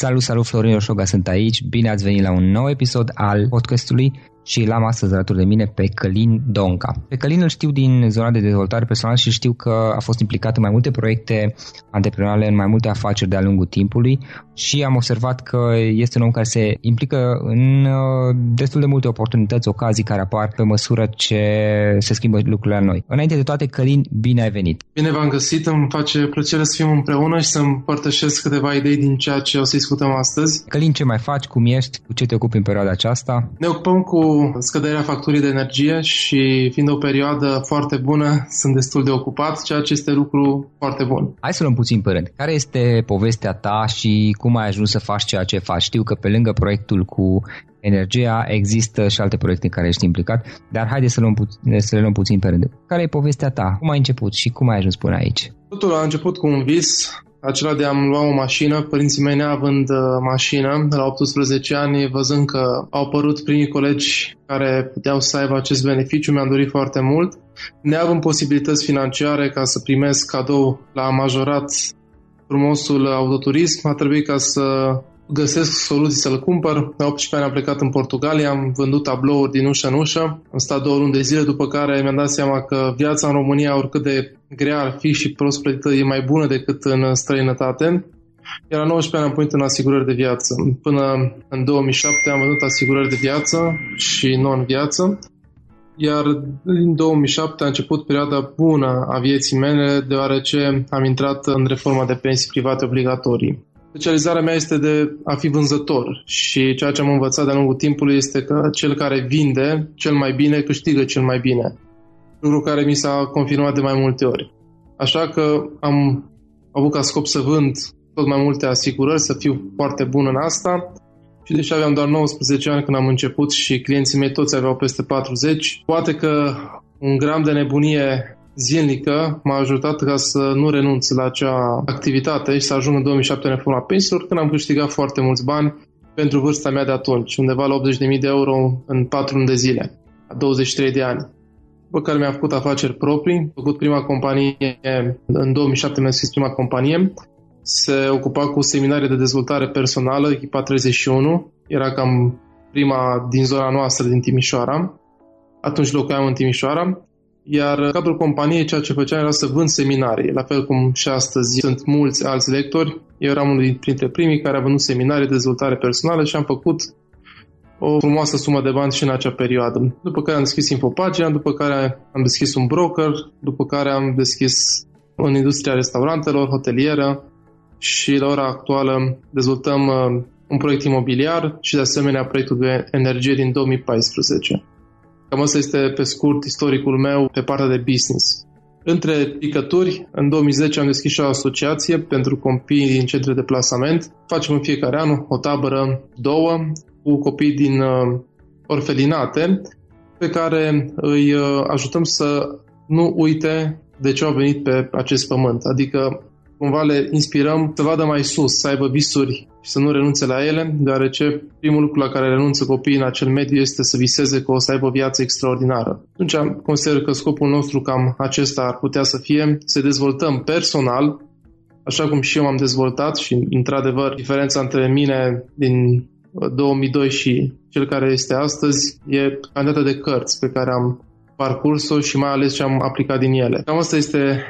Salut, salut, Florin Oșoga sunt aici, bine ați venit la un nou episod al podcastului și l-am astăzi alături de mine pe Călin Donca. Pe Călin îl știu din zona de dezvoltare personală și știu că a fost implicat în mai multe proiecte antreprenoriale, în mai multe afaceri de-a lungul timpului și am observat că este un om care se implică în uh, destul de multe oportunități, ocazii care apar pe măsură ce se schimbă lucrurile la noi. Înainte de toate, Călin, bine ai venit! Bine v-am găsit, îmi face plăcere să fim împreună și să împărtășesc câteva idei din ceea ce o să discutăm astăzi. Călin, ce mai faci? Cum ești? Cu ce te ocupi în perioada aceasta? Ne ocupăm cu scăderea facturii de energie și fiind o perioadă foarte bună, sunt destul de ocupat, ceea ce este lucru foarte bun. Hai să luăm puțin pe rând. Care este povestea ta și cum ai ajuns să faci ceea ce faci? Știu că pe lângă proiectul cu energia există și alte proiecte în care ești implicat, dar haide să, luăm pu- să le luăm puțin pe rând. Care e povestea ta? Cum ai început și cum ai ajuns până aici? Totul a început cu un vis acela de a-mi lua o mașină, părinții mei neavând uh, mașină, la 18 ani, văzând că au apărut primii colegi care puteau să aibă acest beneficiu, mi-am dorit foarte mult. Neavând posibilități financiare ca să primesc cadou la majorat frumosul autoturism, a trebuit ca să găsesc soluții să-l cumpăr. La 18 ani am plecat în Portugalia, am vândut tablouri din ușă în ușă, am stat două luni de zile, după care mi-am dat seama că viața în România, oricât de grea ar fi și prost plătită, e mai bună decât în străinătate. Iar la 19 ani am pornit în asigurări de viață. Până în 2007 am vândut asigurări de viață și non-viață. Iar în 2007 a început perioada bună a vieții mele, deoarece am intrat în reforma de pensii private obligatorii. Specializarea mea este de a fi vânzător și ceea ce am învățat de-a lungul timpului este că cel care vinde cel mai bine câștigă cel mai bine. Lucru care mi s-a confirmat de mai multe ori. Așa că am avut ca scop să vând tot mai multe asigurări, să fiu foarte bun în asta și deși aveam doar 19 ani când am început și clienții mei toți aveau peste 40, poate că un gram de nebunie zilnică m-a ajutat ca să nu renunț la acea activitate și să ajung în 2007 în reforma pensiilor, când am câștigat foarte mulți bani pentru vârsta mea de atunci, undeva la 80.000 de euro în 4 luni de zile, la 23 de ani. După care mi-am făcut afaceri proprii, am făcut prima companie, în 2007 mi-am scris prima companie, se ocupa cu seminarii de dezvoltare personală, echipa 31, era cam prima din zona noastră din Timișoara. Atunci locuiam în Timișoara iar în cadrul companiei ceea ce făceam era să vând seminarii, la fel cum și astăzi sunt mulți alți lectori. Eu eram unul dintre primii care a vândut seminarii de dezvoltare personală și am făcut o frumoasă sumă de bani și în acea perioadă. După care am deschis infopagina, după care am deschis un broker, după care am deschis în industria restaurantelor, hotelieră și la ora actuală dezvoltăm uh, un proiect imobiliar și de asemenea proiectul de energie din 2014. Cam asta este pe scurt istoricul meu pe partea de business. Între picături, în 2010 am deschis și o asociație pentru copii din centre de plasament. Facem în fiecare an o tabără, două, cu copii din uh, orfelinate, pe care îi uh, ajutăm să nu uite de ce au venit pe acest pământ. Adică cumva le inspirăm să vadă mai sus, să aibă visuri și să nu renunțe la ele, deoarece primul lucru la care renunță copiii în acel mediu este să viseze că o să aibă o viață extraordinară. Atunci consider că scopul nostru cam acesta ar putea să fie să dezvoltăm personal, așa cum și eu m-am dezvoltat și într-adevăr diferența între mine din 2002 și cel care este astăzi e cantitatea de cărți pe care am parcurs-o și mai ales ce am aplicat din ele. Cam asta este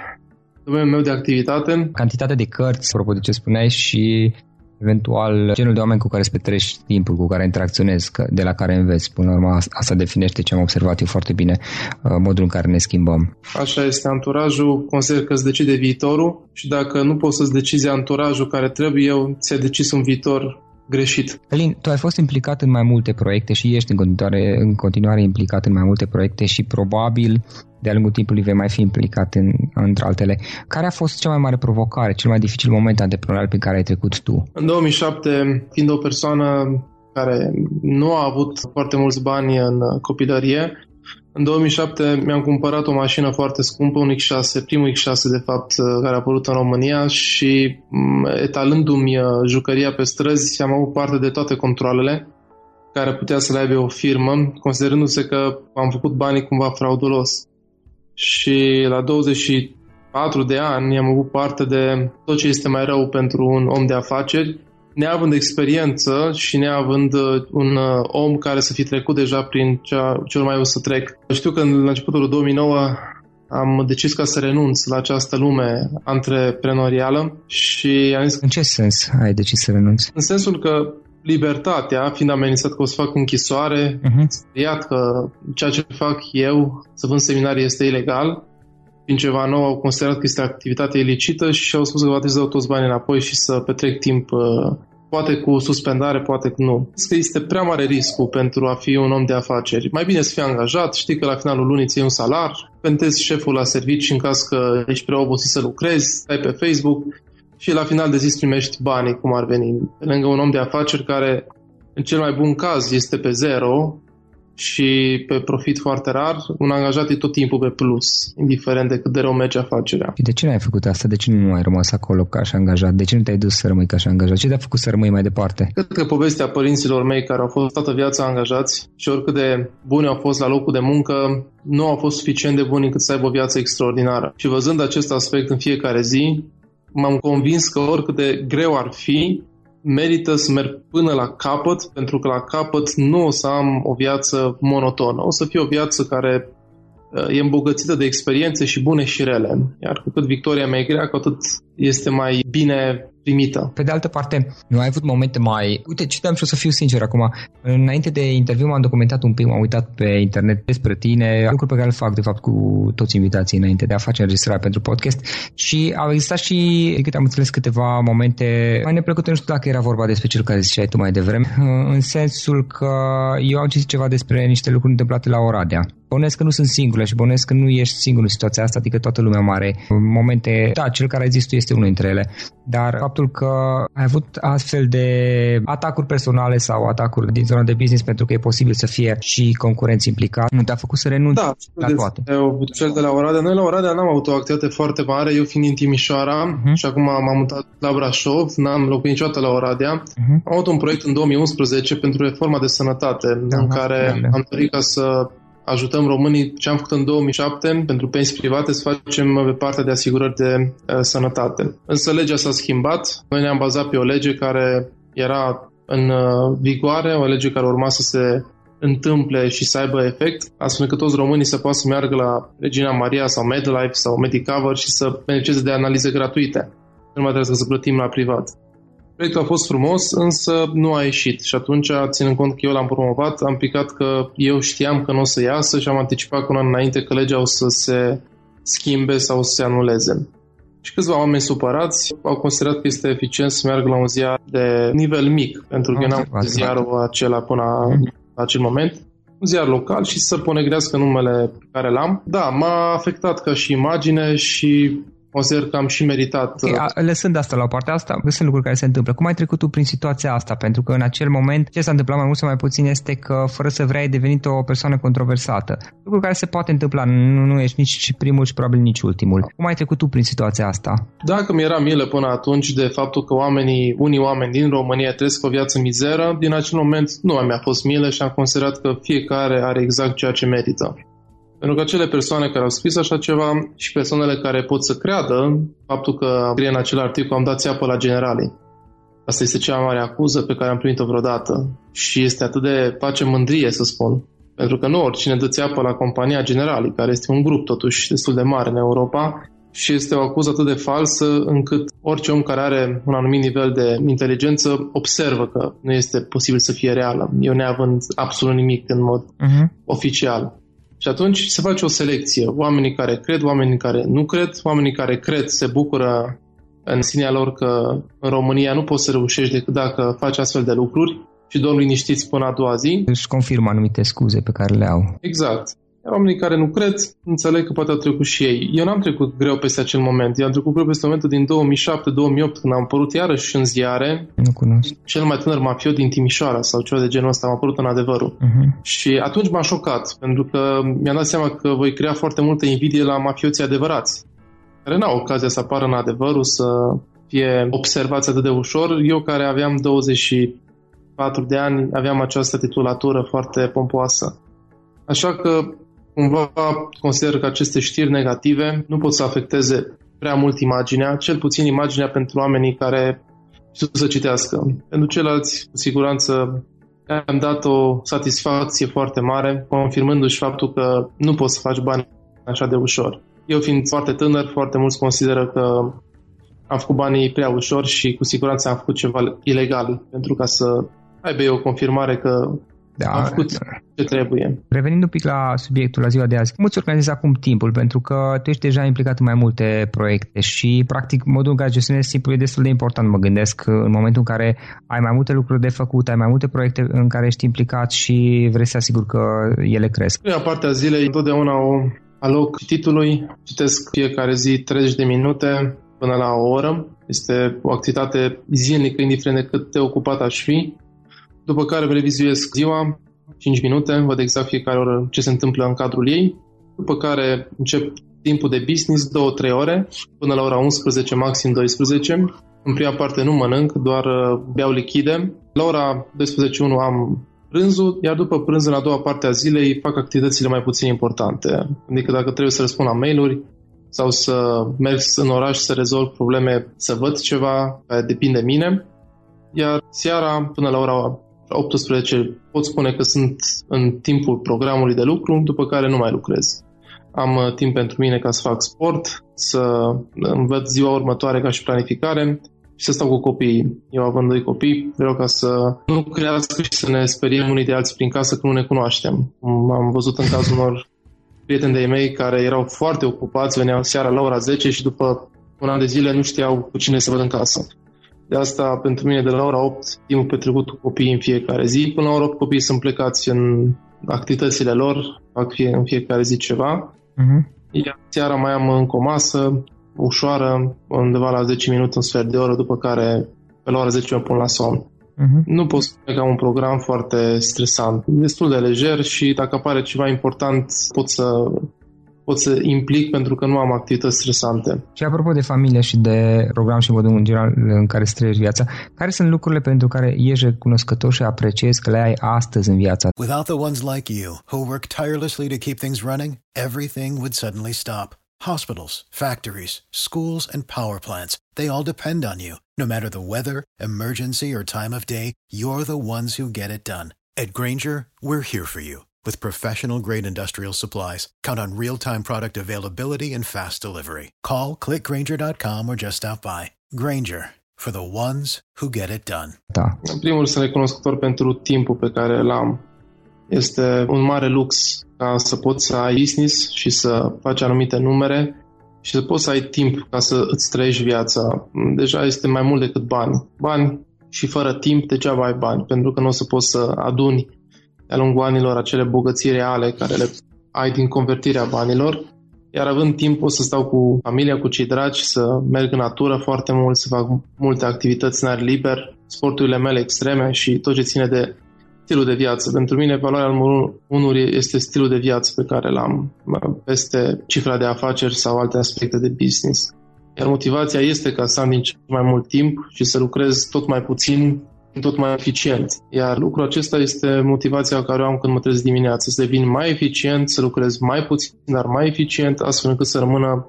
domeniul meu de activitate. Cantitatea de cărți, apropo de ce spuneai, și eventual genul de oameni cu care îți petrești timpul, cu care interacționezi, de la care înveți. Până la urmă, asta definește ce am observat eu foarte bine, uh, modul în care ne schimbăm. Așa este, anturajul consider că îți decide viitorul și dacă nu poți să-ți decizi anturajul care trebuie, eu ți-a decis un viitor greșit. Elin, tu ai fost implicat în mai multe proiecte și ești în continuare, în continuare implicat în mai multe proiecte și probabil de-a lungul timpului vei mai fi implicat în, între altele. Care a fost cea mai mare provocare, cel mai dificil moment antreprenorial pe care ai trecut tu? În 2007, fiind o persoană care nu a avut foarte mulți bani în copilărie, în 2007 mi-am cumpărat o mașină foarte scumpă, un X6, primul X6 de fapt care a apărut în România și mm, etalându-mi uh, jucăria pe străzi am avut parte de toate controlele care putea să le aibă o firmă, considerându-se că am făcut banii cumva fraudulos. Și la 24 de ani am avut parte de tot ce este mai rău pentru un om de afaceri neavând experiență și neavând uh, un uh, om care să fi trecut deja prin cea, cel mai o să trec. Știu că în, la începutul 2009 am decis ca să renunț la această lume antreprenorială și am zis... În ce sens ai decis să renunți? În sensul că libertatea, fiind amenințat că o să fac închisoare, uh-huh. speriat că ceea ce fac eu, să vând seminarii, este ilegal, fiind ceva nou, au considerat că este activitate ilicită și au spus că va trebui să dau toți banii înapoi și să petrec timp uh, poate cu suspendare, poate cu nu. Că este prea mare riscul pentru a fi un om de afaceri. Mai bine să fii angajat, știi că la finalul lunii ți un salar, pentezi șeful la servici în caz că ești prea obosit să lucrezi, stai pe Facebook și la final de zi primești banii cum ar veni. Pe lângă un om de afaceri care în cel mai bun caz este pe zero, și pe profit foarte rar, un angajat e tot timpul pe plus, indiferent de cât de rău merge afacerea. Și de ce nu ai făcut asta? De ce nu ai rămas acolo ca și angajat? De ce nu te-ai dus să rămâi ca și angajat? Ce te-a făcut să rămâi mai departe? Cred că povestea părinților mei care au fost toată viața angajați și oricât de buni au fost la locul de muncă, nu au fost suficient de buni încât să aibă o viață extraordinară. Și văzând acest aspect în fiecare zi, m-am convins că oricât de greu ar fi, merită să merg până la capăt, pentru că la capăt nu o să am o viață monotonă. O să fie o viață care uh, e îmbogățită de experiențe și bune și rele. Iar cu cât victoria mea e grea, cu atât este mai bine primită. Pe de altă parte, nu ai avut momente mai... Uite, citeam și o să fiu sincer acum. Înainte de interviu m-am documentat un pic, m-am uitat pe internet despre tine, lucruri pe care le fac, de fapt, cu toți invitații înainte de a face înregistrarea pentru podcast și au existat și, de câte am înțeles, câteva momente mai neplăcute, nu știu dacă era vorba despre cel care ziceai tu mai devreme, în sensul că eu am citit ceva despre niște lucruri întâmplate la Oradea. Bănesc că nu sunt singure și bănesc că nu ești singur în situația asta, adică toată lumea mare momente, da, cel care ai zis tu este unul dintre ele, dar faptul că ai avut astfel de atacuri personale sau atacuri din zona de business pentru că e posibil să fie și concurenți implicați, nu te-a făcut să renunți da, la toate. Cel de la Oradea. Noi la Oradea n-am avut o activitate foarte mare, eu fiind din Timișoara uh-huh. și acum m-am mutat la Brașov, n-am locuit niciodată la Oradea. Uh-huh. Am avut un proiect în 2011 pentru reforma de sănătate, uh-huh. în care da, am dorit ca să ajutăm românii ce am făcut în 2007 pentru pensii private să facem pe partea de asigurări de uh, sănătate. Însă legea s-a schimbat. Noi ne-am bazat pe o lege care era în uh, vigoare, o lege care urma să se întâmple și să aibă efect, astfel încât toți românii să poată să meargă la Regina Maria sau MedLife sau Medicover și să beneficieze de analize gratuite. Nu mai trebuie să plătim la privat. Proiectul a fost frumos, însă nu a ieșit și atunci, ținând cont că eu l-am promovat, am picat că eu știam că nu o să iasă și am anticipat cu un an înainte că legea o să se schimbe sau să se anuleze. Și câțiva oameni supărați au considerat că este eficient să meargă la un ziar de nivel mic, pentru că n-am făcut ziarul acela până la acel moment, un ziar local și să ponegrească numele pe care l-am. Da, m-a afectat ca și imagine și consider că am și meritat. Okay, a, lăsând asta la partea asta, sunt lucruri care se întâmplă. Cum ai trecut tu prin situația asta? Pentru că în acel moment ce s-a întâmplat mai mult sau mai puțin este că fără să vrei ai devenit o persoană controversată. Lucruri care se poate întâmpla, nu, nu ești nici primul și probabil nici ultimul. Cum ai trecut tu prin situația asta? Dacă mi era milă până atunci de faptul că oamenii, unii oameni din România trăiesc o viață mizeră, din acel moment nu mi-a fost milă și am considerat că fiecare are exact ceea ce merită. Pentru că acele persoane care au scris așa ceva și persoanele care pot să creadă faptul că scrie în acel articol am dat țeapă la generali. Asta este cea mai mare acuză pe care am primit-o vreodată și este atât de face mândrie să spun. Pentru că nu oricine dă țeapă la compania Generali, care este un grup totuși destul de mare în Europa și este o acuză atât de falsă încât orice om care are un anumit nivel de inteligență observă că nu este posibil să fie reală, eu neavând absolut nimic în mod uh-huh. oficial. Și atunci se face o selecție. Oamenii care cred, oamenii care nu cred, oamenii care cred se bucură în sinea lor că în România nu poți să reușești decât dacă faci astfel de lucruri și doar liniștiți până a doua zi. Își confirmă anumite scuze pe care le au. Exact. Oamenii care nu cred, înțeleg că poate au trecut și ei. Eu n-am trecut greu peste acel moment. Eu am trecut greu peste momentul din 2007-2008, când am apărut iarăși în ziare. Nu cunosc. Cel mai tânăr mafiot din Timișoara sau ceva de genul ăsta am apărut în adevărul. Uh-huh. Și atunci m-a șocat, pentru că mi-am dat seama că voi crea foarte multă invidie la mafioții adevărați, care n-au ocazia să apară în adevărul, să fie observați atât de ușor. Eu care aveam 24 de ani, aveam această titulatură foarte pompoasă. Așa că cumva consider că aceste știri negative nu pot să afecteze prea mult imaginea, cel puțin imaginea pentru oamenii care știu să citească. Pentru ceilalți, cu siguranță, am dat o satisfacție foarte mare, confirmându-și faptul că nu poți să faci bani așa de ușor. Eu fiind foarte tânăr, foarte mulți consideră că am făcut banii prea ușor și cu siguranță am făcut ceva ilegal pentru ca să aibă eu o confirmare că da, am făcut ce trebuie. Revenind un pic la subiectul, la ziua de azi, cum îți organizezi acum timpul? Pentru că tu ești deja implicat în mai multe proiecte și, practic, modul în care gestionezi timpul e destul de important, mă gândesc, în momentul în care ai mai multe lucruri de făcut, ai mai multe proiecte în care ești implicat și vrei să asiguri că ele cresc. Prima parte a zilei, întotdeauna o aloc titului, citesc fiecare zi 30 de minute până la o oră. Este o activitate zilnică, indiferent de cât de ocupat aș fi după care îmi revizuiesc ziua, 5 minute, văd exact fiecare oră ce se întâmplă în cadrul ei, după care încep timpul de business, 2-3 ore, până la ora 11, maxim 12. În prima parte nu mănânc, doar uh, beau lichide. La ora 12.1 am prânzul, iar după prânz, în a doua parte a zilei, fac activitățile mai puțin importante. Adică dacă trebuie să răspund la mail-uri sau să merg în oraș să rezolv probleme, să văd ceva care depinde de mine, iar seara până la ora 18 pot spune că sunt în timpul programului de lucru, după care nu mai lucrez. Am uh, timp pentru mine ca să fac sport, să învăț ziua următoare ca și planificare și să stau cu copiii. Eu având doi copii, vreau ca să nu crească și să ne speriem unii de alții prin casă că nu ne cunoaștem. Am văzut în cazul unor prieteni de mei care erau foarte ocupați, veneau seara la ora 10 și după un an de zile nu știau cu cine să văd în casă. De asta, pentru mine, de la ora 8, timpul petrecut cu copiii în fiecare zi. Până la ora 8, copiii sunt plecați în activitățile lor, fac fie, în fiecare zi ceva. Uh-huh. Iar seara mai am încă o masă ușoară, undeva la 10 minute, un sfert de oră, după care pe la ora 10 mă pun la somn. Uh-huh. Nu pot spune că am un program foarte stresant. Destul de lejer și dacă apare ceva important pot să pot să implic pentru că nu am activități stresante. Și apropo de familie și de program și modul în general în care îți trăiești viața, care sunt lucrurile pentru care ești recunoscător și apreciezi că le ai astăzi în viața? Without the ones like you, who work tirelessly to keep things running, everything would suddenly stop. Hospitals, factories, schools and power plants, they all depend on you. No matter the weather, emergency or time of day, you're the ones who get it done. At Granger, we're here for you with professional grade industrial supplies, count on real time product availability and fast delivery. Call clickgranger.com or just stop by. Granger for the ones who get it done. Da. În primul rând, sunt recunoscător pentru timpul pe care îl am. Este un mare lux ca să poți să ai business și să faci anumite numere și să poți să ai timp ca să îți trăiești viața. Deja este mai mult decât bani. Bani și fără timp degeaba ai bani, pentru că nu o să poți să aduni de-a lungul anilor acele bogății reale care le ai din convertirea banilor, iar având timp o să stau cu familia, cu cei dragi, să merg în natură foarte mult, să fac multe activități în aer liber, sporturile mele extreme și tot ce ține de stilul de viață. Pentru mine, valoarea numărul unu este stilul de viață pe care l-am peste cifra de afaceri sau alte aspecte de business. Iar motivația este ca să am din ce mai mult timp și să lucrez tot mai puțin tot mai eficient. Iar lucrul acesta este motivația care o am când mă trezesc dimineața, să devin mai eficient, să lucrez mai puțin, dar mai eficient, astfel încât să rămână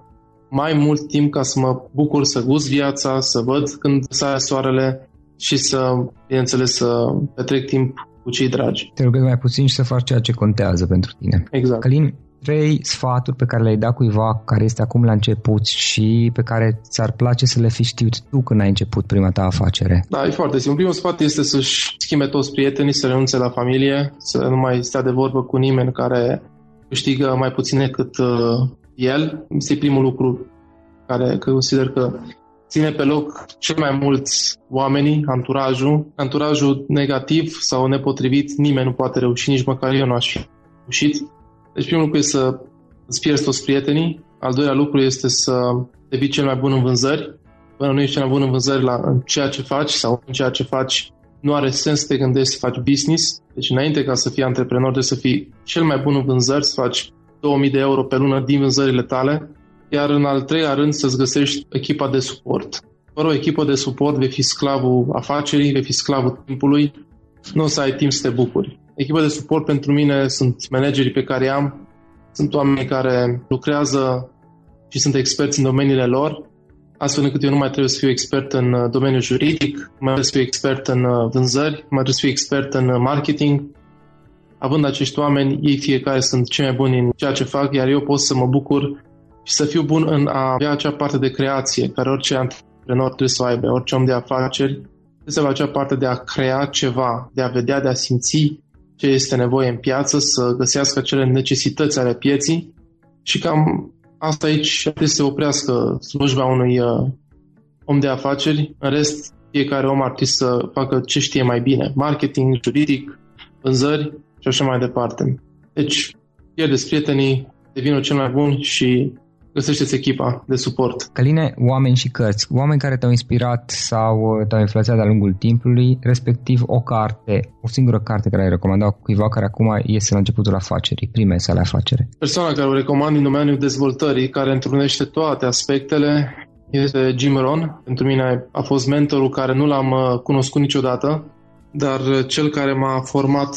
mai mult timp ca să mă bucur să gust viața, să văd când sare soarele și să, bineînțeles, să petrec timp cu cei dragi. Te rugăm mai puțin și să faci ceea ce contează pentru tine. Exact. Călin, trei sfaturi pe care le-ai dat cuiva care este acum la început și pe care ți-ar place să le fi știut tu când ai început prima ta afacere? Da, e foarte simplu. Primul sfat este să-și schimbe toți prietenii, să renunțe la familie, să nu mai stea de vorbă cu nimeni care câștigă mai puțin decât uh, el. Este primul lucru care că consider că ține pe loc cel mai mulți oamenii, anturajul. Anturajul negativ sau nepotrivit, nimeni nu poate reuși, nici măcar eu nu aș fi reușit deci primul lucru este să îți pierzi toți prietenii, al doilea lucru este să devii cel mai bun în vânzări. Până nu ești cel mai bun în vânzări la în ceea ce faci sau în ceea ce faci, nu are sens să te gândești să faci business. Deci înainte ca să fii antreprenor, trebuie să fii cel mai bun în vânzări, să faci 2000 de euro pe lună din vânzările tale, iar în al treilea rând să-ți găsești echipa de suport. Fără o echipă de suport vei fi sclavul afacerii, vei fi sclavul timpului, nu o să ai timp să te bucuri. Echipa de suport pentru mine sunt managerii pe care am, sunt oameni care lucrează și sunt experți în domeniile lor, astfel încât eu nu mai trebuie să fiu expert în uh, domeniul juridic, nu mai trebuie să fiu expert în uh, vânzări, nu mai trebuie să fiu expert în uh, marketing. Având acești oameni, ei fiecare sunt cei mai buni în ceea ce fac, iar eu pot să mă bucur și să fiu bun în a avea acea parte de creație care orice antreprenor trebuie să o aibă, orice om de afaceri. Trebuie să avea acea parte de a crea ceva, de a vedea, de a simți ce este nevoie în piață, să găsească cele necesități ale pieții și cam asta aici trebuie să se oprească slujba unui uh, om de afaceri. În rest, fiecare om ar trebui să facă ce știe mai bine. Marketing, juridic, vânzări și așa mai departe. Deci, pierdeți prietenii, devină cel mai bun și găsește-ți echipa de suport. Căline, oameni și cărți, oameni care te-au inspirat sau te-au influențat de-a lungul timpului, respectiv o carte, o singură carte care ai recomandat cuiva care acum iese la începutul afacerii, prime sale afacere. Persoana care o recomand din domeniul dezvoltării, care întrunește toate aspectele, este Jim Rohn. Pentru mine a fost mentorul care nu l-am uh, cunoscut niciodată, dar cel care m-a format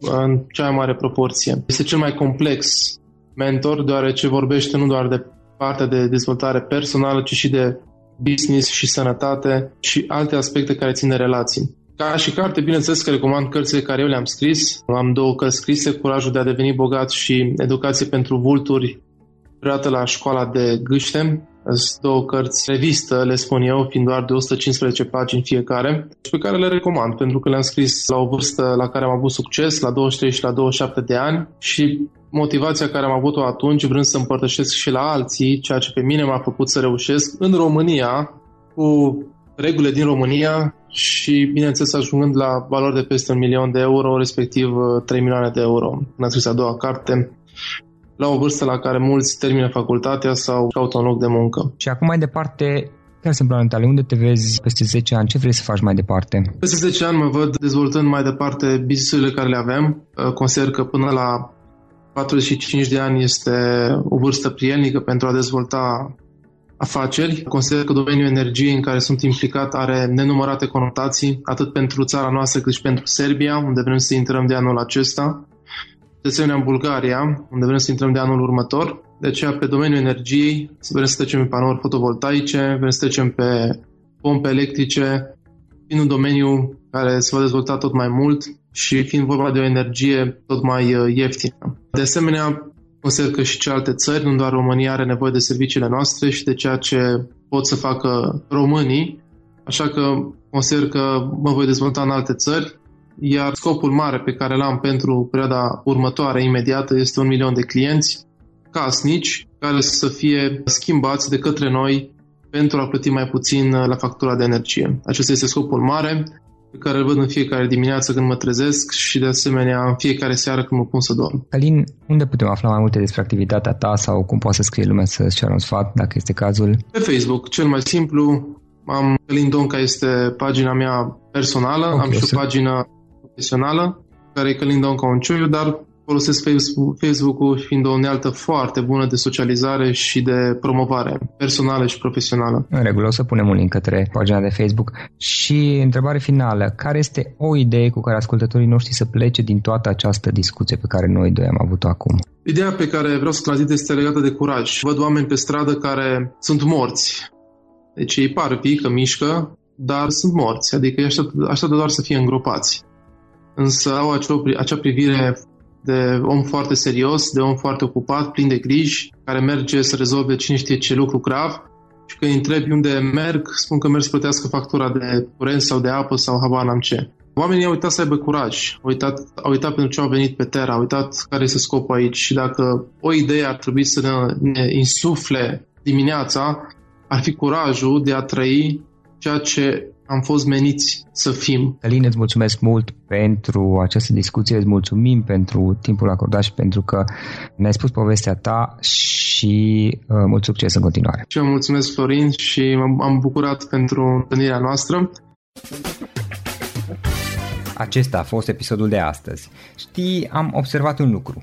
în cea mai mare proporție. Este cel mai complex mentor, deoarece vorbește nu doar de partea de dezvoltare personală, ci și de business și sănătate și alte aspecte care țin de relații. Ca și carte, bineînțeles că recomand cărțile care eu le-am scris. Am două cărți scrise, Curajul de a deveni bogat și Educație pentru vulturi, predată la școala de gâște. Sunt două cărți revistă, le spun eu, fiind doar de 115 pagini fiecare, și pe care le recomand, pentru că le-am scris la o vârstă la care am avut succes, la 23 și la 27 de ani și motivația care am avut-o atunci, vrând să împărtășesc și la alții, ceea ce pe mine m-a făcut să reușesc în România, cu regulile din România și, bineînțeles, ajungând la valori de peste un milion de euro, respectiv 3 milioane de euro. Am scris a doua carte la o vârstă la care mulți termină facultatea sau caută un loc de muncă. Și acum mai departe, care sunt planurile tale? Unde te vezi peste 10 ani? Ce vrei să faci mai departe? Peste 10 ani mă văd dezvoltând mai departe business care le avem. Consider că până la 45 de ani este o vârstă prielnică pentru a dezvolta afaceri. Consider că domeniul energiei în care sunt implicat are nenumărate conotații, atât pentru țara noastră cât și pentru Serbia, unde vrem să intrăm de anul acesta de asemenea în Bulgaria, unde vrem să intrăm de anul următor. De aceea, pe domeniul energiei, vrem să trecem pe panouri fotovoltaice, vrem să trecem pe pompe electrice, fiind un domeniu care se va dezvolta tot mai mult și fiind vorba de o energie tot mai uh, ieftină. De asemenea, consider că și celelalte țări, nu doar România, are nevoie de serviciile noastre și de ceea ce pot să facă românii, așa că consider că mă voi dezvolta în alte țări, iar scopul mare pe care l-am pentru perioada următoare, imediată, este un milion de clienți casnici care să fie schimbați de către noi pentru a plăti mai puțin la factura de energie. Acesta este scopul mare pe care îl văd în fiecare dimineață când mă trezesc și de asemenea în fiecare seară când mă pun să dorm. Alin, unde putem afla mai multe despre activitatea ta sau cum poate să scrie lumea să-ți ceară un sfat dacă este cazul? Pe Facebook, cel mai simplu. Am Călin Donca este pagina mea personală, okay, am și o pagină profesională, care e Călin Donca Onciuiu, dar folosesc Facebook-ul fiind o unealtă foarte bună de socializare și de promovare personală și profesională. În regulă, o să punem un link către pagina de Facebook. Și întrebare finală, care este o idee cu care ascultătorii noștri să plece din toată această discuție pe care noi doi am avut-o acum? Ideea pe care vreau să transmit este legată de curaj. Văd oameni pe stradă care sunt morți. Deci ei par vii, că mișcă, dar sunt morți, adică așteaptă, așteaptă doar să fie îngropați. Însă au acea, acea privire de om foarte serios, de om foarte ocupat, plin de griji, care merge să rezolve cine știe ce lucru grav și când îi întrebi unde merg, spun că merg să plătească factura de curent sau de apă sau habar n-am ce. Oamenii au uitat să aibă curaj, au uitat, au uitat pentru ce au venit pe Terra, au uitat care este scopul aici și dacă o idee ar trebui să ne, ne insufle dimineața, ar fi curajul de a trăi ceea ce am fost meniți să fim. Alin, îți mulțumesc mult pentru această discuție, îți mulțumim pentru timpul acordat și pentru că ne-ai spus povestea ta și uh, mult succes în continuare. Și eu mulțumesc, Florin, și am bucurat pentru întâlnirea noastră. Acesta a fost episodul de astăzi. Știi, am observat un lucru.